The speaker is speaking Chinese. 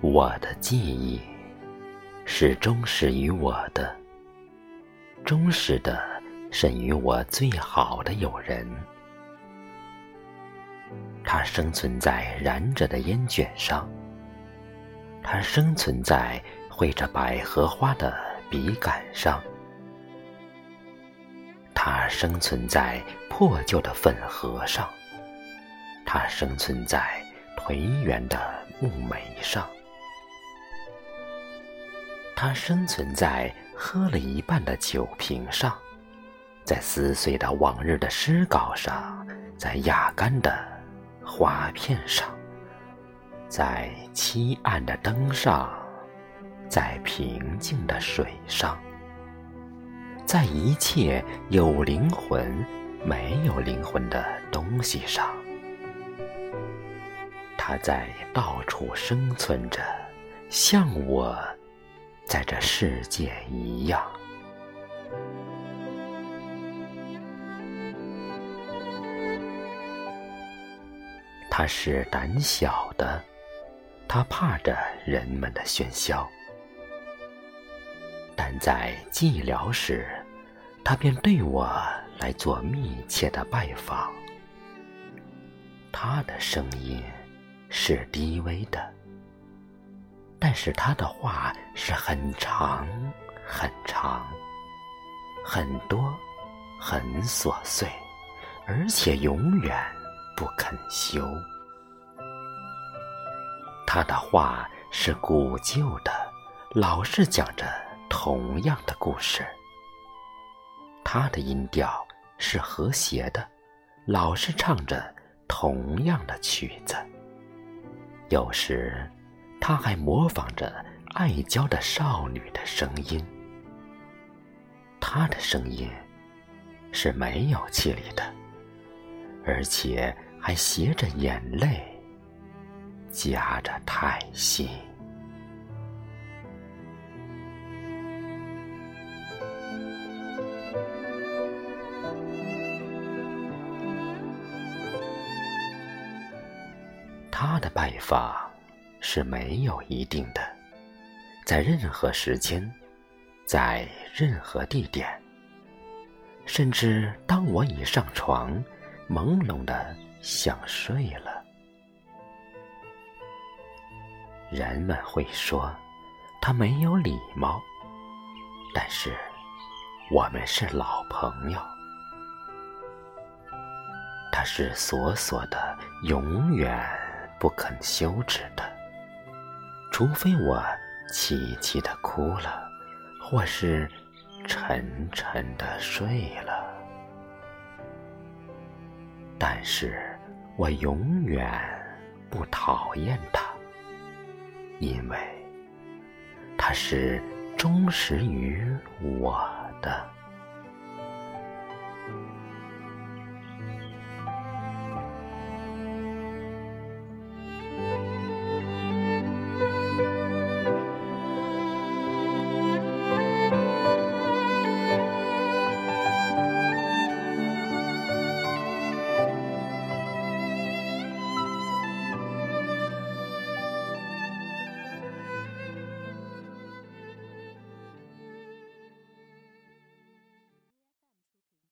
我的记忆是忠实于我的，忠实的甚于我最好的友人。它生存在燃着的烟卷上，它生存在绘着百合花的笔杆上，它生存在破旧的粉盒上，它生存在颓垣的木楣上。它生存在喝了一半的酒瓶上，在撕碎的往日的诗稿上，在压干的花片上，在漆暗的灯上，在平静的水上，在一切有灵魂、没有灵魂的东西上，它在到处生存着，像我。在这世界一样，他是胆小的，他怕着人们的喧嚣，但在寂寥时，他便对我来做密切的拜访。他的声音是低微的。但是他的话是很长，很长，很多，很琐碎，而且永远不肯休。他的话是古旧的，老是讲着同样的故事。他的音调是和谐的，老是唱着同样的曲子。有时。他还模仿着爱娇的少女的声音，他的声音是没有气力的，而且还携着眼泪，夹着叹息。他的拜访。是没有一定的，在任何时间，在任何地点，甚至当我已上床，朦胧的想睡了，人们会说他没有礼貌，但是我们是老朋友，他是锁锁的，永远不肯休止的。除非我凄凄的哭了，或是沉沉的睡了，但是我永远不讨厌他，因为他是忠实于我的。